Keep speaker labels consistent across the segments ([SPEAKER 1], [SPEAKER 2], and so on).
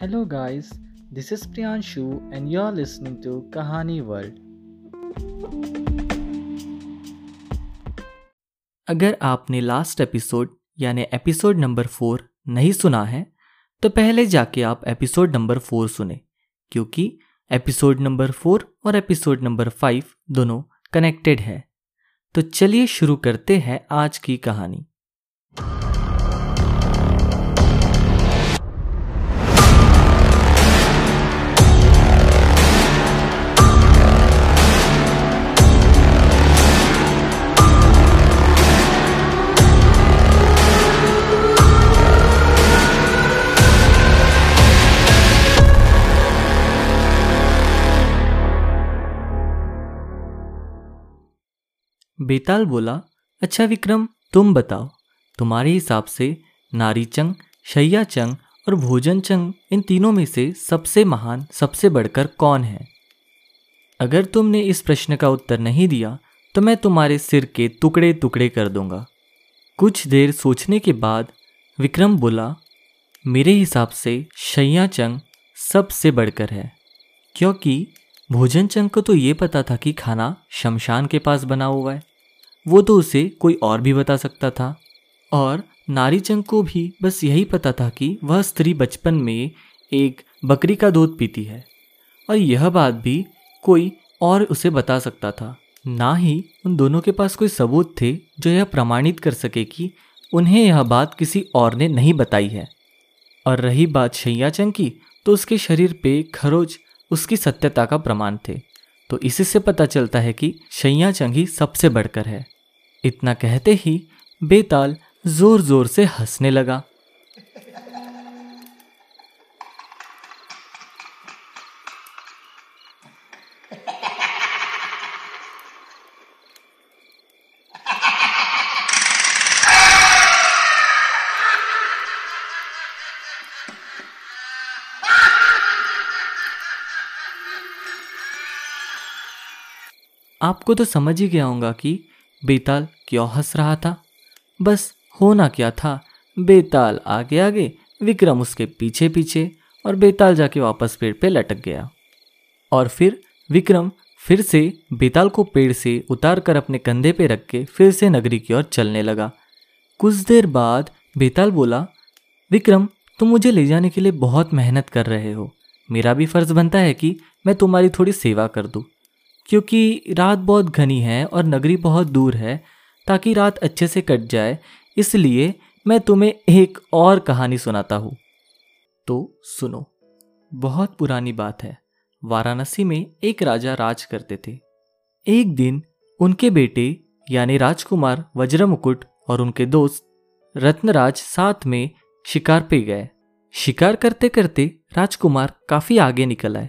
[SPEAKER 1] Hello, guys. This is Priyanshu, and you're listening to Kahani World.
[SPEAKER 2] अगर आपने last episode यानी episode number four नहीं सुना है तो पहले जाके आप एपिसोड नंबर फोर सुने क्योंकि एपिसोड नंबर फोर और एपिसोड नंबर फाइव दोनों कनेक्टेड है तो चलिए शुरू करते हैं आज की कहानी बेताल बोला अच्छा विक्रम, तुम बताओ, तुम्हारे हिसाब से नारी चंग, शैया चंग और भोजन चंग इन तीनों में से सबसे महान, सबसे बढ़कर कौन है? अगर तुमने इस प्रश्न का उत्तर नहीं दिया तो मैं तुम्हारे सिर के टुकड़े टुकड़े कर दूँगा। कुछ देर सोचने के बाद विक्रम बोला, मेरे हिसाब से शैया चंग सबसे बढ़कर है, क्योंकि भोजन चंग को तो ये पता था कि खाना शमशान के पास बना हुआ है। वो तो उसे कोई और भी बता सकता था। और नारी चंग को भी बस यही पता था कि वह स्त्री बचपन में एक बकरी का दूध पीती है। और यह बात भी कोई और उसे बता सकता था। ना ही उन दोनों के पास कोई सबूत थे जो यह प्रमाणित कर सके कि उन्हें यह बात किसी और ने नहीं बताई है। और रही बात शैया चंग की तो उसके शरीर पे खरोज उसकी सत्यता का प्रमाण थे। तो इससे पता चलता है कि शैया चंग ही सबसे बढ़कर है। इतना कहते ही बेताल ज़ोर ज़ोर से हंसने लगा। आपको तो समझ ही गया होगा कि बेताल क्यों हंस रहा था? बस होना क्या था? बेताल आगे आगे, विक्रम उसके पीछे पीछे, और बेताल जाके वापस पेड़ पे लटक गया। और फिर विक्रम फिर से बेताल को पेड़ से उतार कर अपने कंधे पे रख के फिर से नगरी की ओर चलने लगा। कुछ देर बाद बेताल बोला, विक्रम, तुम मुझे ले जाने के लिए बहुत मेहनत कर रहे हो। मेरा भी फ़र्ज़ बनता है कि मैं तुम्हारी थोड़ी सेवा कर दूँ। क्योंकि रात बहुत घनी है और नगरी बहुत दूर है, ताकि रात अच्छे से कट जाए, इसलिए मैं तुम्हें एक और कहानी सुनाता हूँ। तो सुनो, बहुत पुरानी बात है। वाराणसी में एक राजा राज करते थे। एक दिन उनके बेटे, यानी राजकुमार वज्रमुकुट और उनके दोस्त, रत्नराज साथ में शिकार पे गए। शिकार करते करते राजकुमार काफ़ी आगे निकल आए।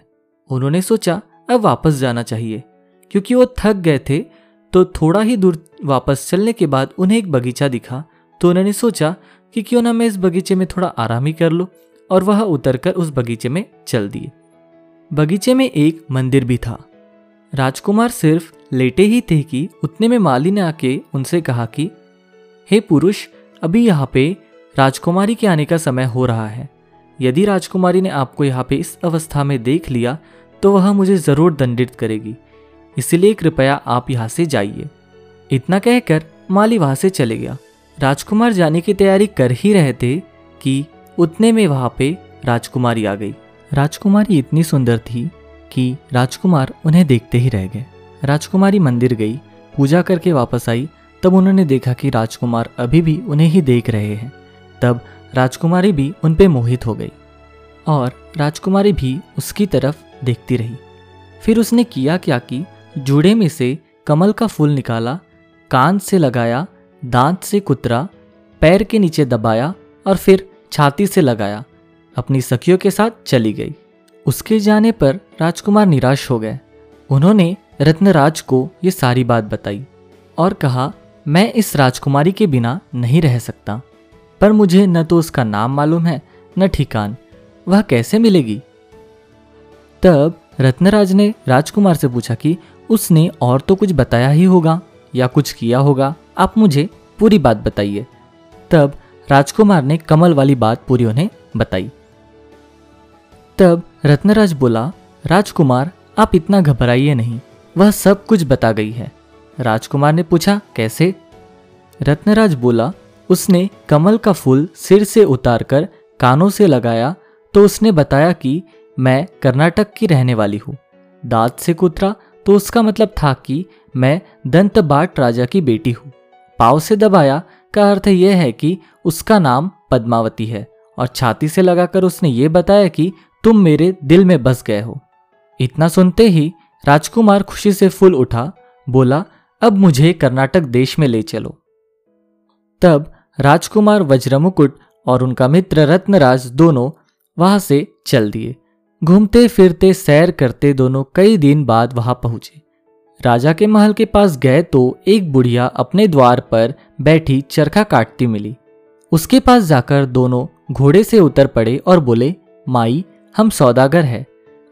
[SPEAKER 2] उन्होंने सोचा, अब वापस जाना चाहिए। क्योंकि वो थक गए थे तो थोड़ा ही दूर वापस चलने के बाद उन्हें एक बगीचा दिखा। तो उन्होंने सोचा कि क्यों ना मैं इस बगीचे में थोड़ा आराम ही कर लूँ, और वह उतरकर उस बगीचे में चल दिए। बगीचे में एक मंदिर भी था। राजकुमार सिर्फ़ लेटे ही थे कि उतने में माली ने आके उनसे कहा कि, हे पुरुष, अभी यहाँ पे राजकुमारी के आने का समय हो रहा है। यदि राजकुमारी ने आपको यहाँ पे इस अवस्था में देख लिया तो वह मुझे ज़रूर दंडित करेगी। इसलिए कृपया आप यहाँ से जाइए। इतना कहकर माली वहाँ से चले गया। राजकुमार जाने की तैयारी कर ही रहे थे कि उतने में वहाँ पे राजकुमारी आ गई। राजकुमारी इतनी सुंदर थी कि राजकुमार उन्हें देखते ही रह गए। राजकुमारी मंदिर गई, पूजा करके वापस आई, तब उन्होंने देखा कि राजकुमार अभी भी उन्हें ही देख रहे हैं। तब राजकुमारी भी उन पर मोहित हो गई और राजकुमारी भी उसकी तरफ़ देखती रही। फिर उसने किया क्या कि जूड़े में से कमल का फूल निकाला, कान से लगाया, दांत से कुतरा, पैर के नीचे दबाया और फिर छाती से लगाया। अपनी सखियों के साथ चली गई। उसके जाने पर राजकुमार निराश हो गए। उन्होंने रत्नराज को ये सारी बात बताई और कहा, मैं इस राजकुमारी के बिना नहीं रह सकता। पर मुझे न तो उसका नाम मालूम है, न ठिकान। वह कैसे मिलेगी? तब रत्नराज ने राजकुमार से पूछा कि उसने और तो कुछ बताया ही होगा या कुछ किया होगा, आप मुझे पूरी बात बताइए। तब राजकुमार ने कमल वाली बात पूरी उन्हें बताई। तब रत्नराज बोला, राजकुमार, आप इतना घबराइए नहीं, वह सब कुछ बता गई है। राजकुमार ने पूछा, कैसे? रत्नराज बोला, उसने कमल का फूल सिर से उतारकर कानों से लगाया तो उसने बताया कि मैं कर्नाटक की रहने वाली हूँ। दांत से कुतरा तो उसका मतलब था कि मैं दंत बाट राजा की बेटी हूँ। पाव से दबाया का अर्थ यह है कि उसका नाम पद्मावती है और छाती से लगाकर उसने ये बताया कि तुम मेरे दिल में बस गए हो। इतना सुनते ही राजकुमार खुशी से फूल उठा, बोला, अब मुझे कर्नाटक देश में ले चलो। तब राजकुमार वज्रमुकुट और उनका मित्र रत्नराज दोनों वहाँ से चल दिए। घूमते फिरते सैर करते दोनों कई दिन बाद वहाँ पहुँचे। राजा के महल के पास गए तो एक बुढ़िया अपने द्वार पर बैठी चरखा काटती मिली। उसके पास जाकर दोनों घोड़े से उतर पड़े और बोले, माई, हम सौदागर हैं।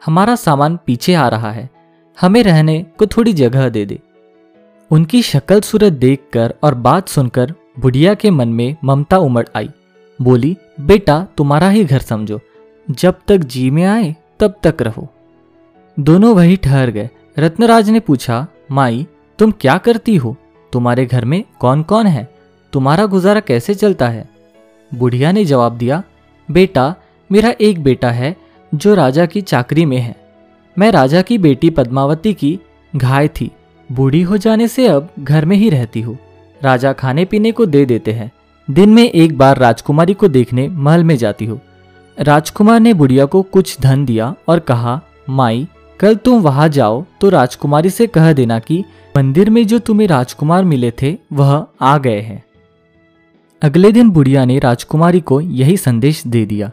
[SPEAKER 2] हमारा सामान पीछे आ रहा है। हमें रहने को थोड़ी जगह दे दे। उनकी शक्ल सूरत देखकर और बात सुनकर बुढ़िया के मन में ममता उमड़ आई। बोली, बेटा, तुम्हारा ही घर समझो। जब तक जी में आए, तब तक रहो। दोनों वही ठहर गए। रत्नराज ने पूछा, माई, तुम क्या करती हो? तुम्हारे घर में कौन कौन है? तुम्हारा गुजारा कैसे चलता है? बुढ़िया ने जवाब दिया, बेटा, मेरा एक बेटा है, जो राजा की चाकरी में है। मैं राजा की बेटी पद्मावती की घाय थी। बूढ़ी हो जाने से अब घर में ही रहती हूँ। राजा खाने पीने को दे देते हैं। दिन में एक बार राजकुमारी को देखने महल में जाती हूँ। राजकुमार ने बुढ़िया को कुछ धन दिया और कहा, माई, कल तुम वहाँ जाओ तो राजकुमारी से कह देना कि मंदिर में जो तुम्हें राजकुमार मिले थे, वह आ गए हैं। अगले दिन बुढ़िया ने राजकुमारी को यही संदेश दे दिया।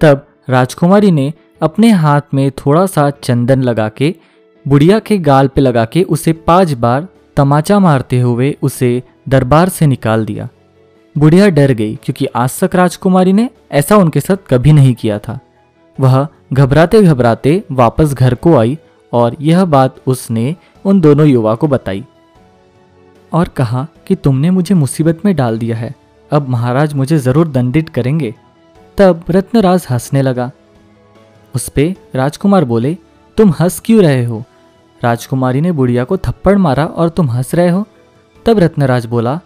[SPEAKER 2] तब राजकुमारी ने अपने हाथ में थोड़ा सा चंदन लगा के बुढ़िया के गाल पे लगा के उसे पाँच बार तमाचा मारते हुए उसे दरबार से निकाल दिया। बुढ़िया डर गई क्योंकि आज तक राजकुमारी ने ऐसा उनके साथ कभी नहीं किया था। वह घबराते घबराते वापस घर को आई और यह बात उसने उन दोनों युवा को बताई। और कहा कि तुमने मुझे मुसीबत में डाल दिया है, अब महाराज मुझे ज़रूर दंडित करेंगे। तब रत्नराज हंसने लगा। उस पे राजकुमार बोले, तुम हंस क्यों रहे हो? राजकुमारी ने बुढ़िया को थप्पड़ मारा और तुम हंस रहे हो? तब रत्नराज बोला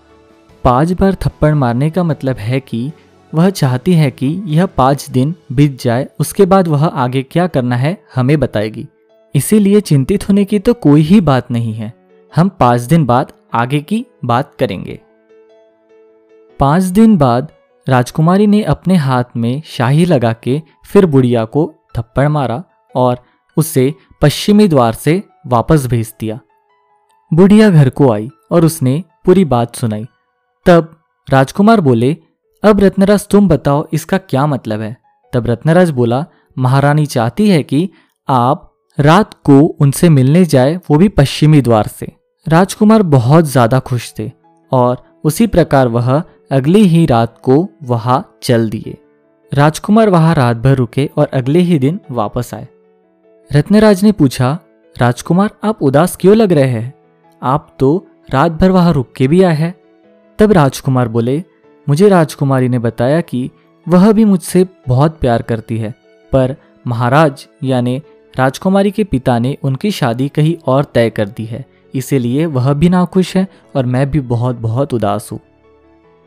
[SPEAKER 2] पाँच बार थप्पड़ मारने का मतलब है कि वह चाहती है कि यह पाँच दिन बीत जाए, उसके बाद वह आगे क्या करना है, हमें बताएगी। इसीलिए चिंतित होने की तो कोई ही बात नहीं है। हम पाँच दिन बाद आगे की बात करेंगे। पाँच दिन बाद राजकुमारी ने अपने हाथ में शाही लगा के फिर बुढ़िया को थप्पड़ मारा और उसे पश्चिमी द्वार से वापस भेज दिया। बुढ़िया घर को आई और उसने पूरी बात सुनाई। तब राजकुमार बोले, अब रत्नराज, तुम बताओ, इसका क्या मतलब है? तब रत्नराज बोला, महारानी चाहती है कि आप रात को उनसे मिलने जाए, वो भी पश्चिमी द्वार से। राजकुमार बहुत ज़्यादा खुश थे और उसी प्रकार वह अगली ही रात को वहाँ चल दिए। राजकुमार वहाँ रात भर रुके और अगले ही दिन वापस आए। रत्नराज ने पूछा, राजकुमार, आप उदास क्यों लग रहे हैं? आप तो रात भर वहाँ रुक के भी आए हैं। तब राजकुमार बोले, मुझे राजकुमारी ने बताया कि वह भी मुझसे बहुत प्यार करती है, पर महाराज, यानी राजकुमारी के पिता ने उनकी शादी कहीं और तय कर दी है, इसीलिए वह भी नाखुश है और मैं भी बहुत बहुत उदास हूँ।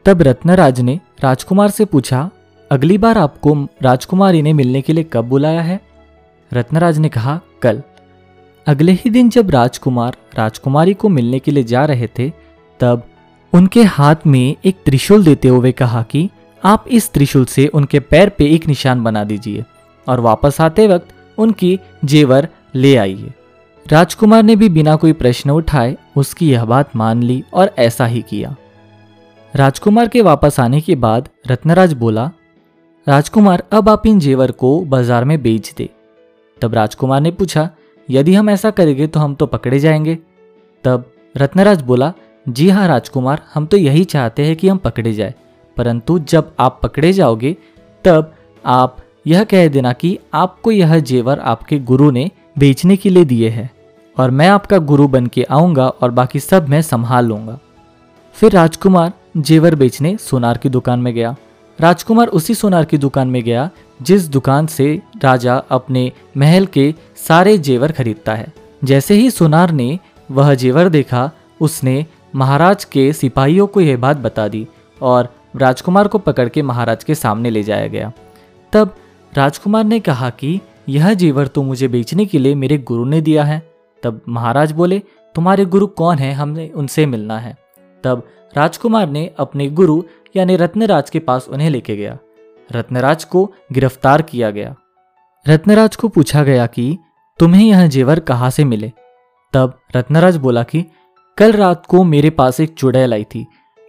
[SPEAKER 2] तब रत्नराज ने राजकुमार से पूछा, अगली बार आपको राजकुमारी ने मिलने के लिए कब बुलाया है? रत्नराज ने कहा, कल। अगले ही दिन जब राजकुमार राजकुमारी को मिलने के लिए जा रहे थे, तब उनके हाथ में एक त्रिशूल देते हुए कहा कि, आप इस त्रिशूल से उनके पैर पे एक निशान बना दीजिए और वापस आते वक्त उनकी जेवर ले आइए राजकुमार ने भी बिना कोई प्रश्न उठाए उसकी यह बात मान ली और ऐसा ही किया। राजकुमार के वापस आने के बाद रत्नराज बोला, राजकुमार, अब आप इन जेवर को बाज़ार में बेच दे तब राजकुमार ने पूछा, यदि हम ऐसा करेंगे तो हम तो पकड़े जाएँगे तब रत्नराज बोला जी हाँ राजकुमार, हम तो यही चाहते हैं कि हम पकड़े जाए। परंतु जब आप पकड़े जाओगे, तब आप यह कह देना कि आपको यह जेवर आपके गुरु ने बेचने के लिए दिए हैं और मैं आपका गुरु बन के आऊँगा और बाकी सब मैं संभाल लूँगा। फिर राजकुमार जेवर बेचने सोनार की दुकान में गया। राजकुमार उसी सोनार की दुकान में गया, जिस दुकान से राजा अपने महल के सारे जेवर खरीदता है। जैसे ही सोनार ने वह जेवर देखा, उसने महाराज के सिपाहियों को यह बात बता दी और राजकुमार को पकड़ के महाराज के सामने ले जाया गया। तब राजकुमार ने कहा कि, यह जेवर तो मुझे बेचने के लिए मेरे गुरु ने दिया है। तब महाराज बोले, तुम्हारे गुरु कौन है? हमने उनसे मिलना है। तब राजकुमार ने अपने गुरु यानी रत्नराज के पास उन्हें लेके गया। रत्नराज को गिरफ़्तार किया गया। रत्नराज को पूछा गया कि, तुम्हें यह जेवर कहाँ से मिले? तब रत्नराज बोला कि कल रात को मेरे पास एक चुड़ैल आई थी।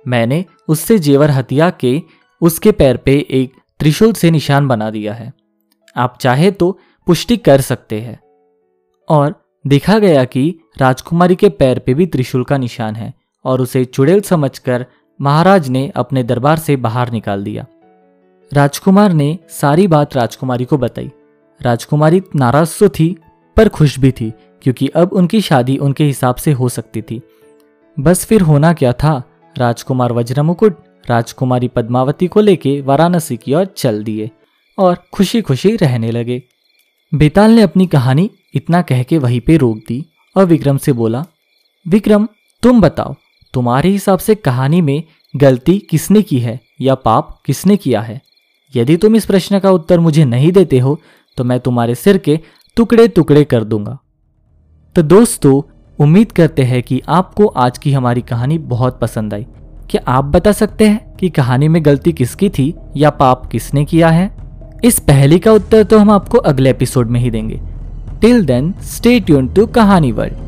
[SPEAKER 2] मैंने उससे जेवर हथिया के उसके पैर पे एक त्रिशूल से निशान बना दिया है। आप चाहे तो पुष्टि कर सकते हैं। और देखा गया कि राजकुमारी के पैर पे भी त्रिशूल का निशान है और उसे चुड़ैल समझकर महाराज ने अपने दरबार से बाहर निकाल दिया। राजकुमार ने सारी बात राजकुमारी को बताई। राजकुमारी नाराज़ तो थी, पर खुश भी थी, क्योंकि अब उनकी शादी उनके हिसाब से हो सकती थी। बस फिर होना क्या था? राजकुमार वज्रमुकुट राजकुमारी पद्मावती को लेके वाराणसी की ओर चल दिए और खुशी खुशी रहने लगे। बेताल ने अपनी कहानी इतना कह के वहीं पे रोक दी और विक्रम से बोला, विक्रम, तुम बताओ, तुम्हारे हिसाब से कहानी में गलती किसने की है या पाप किसने किया है? यदि तुम इस प्रश्न का उत्तर मुझे नहीं देते हो तो मैं तुम्हारे सिर के टुकड़े टुकड़े कर दूँगा। तो दोस्तों उम्मीद करते हैं कि आपको आज की हमारी कहानी बहुत पसंद आई। क्या आप बता सकते हैं कि कहानी में गलती किसकी थी या पाप किसने किया है? इस पहली का उत्तर तो हम आपको अगले एपिसोड में ही देंगे। Till then stay tune to Kahani World.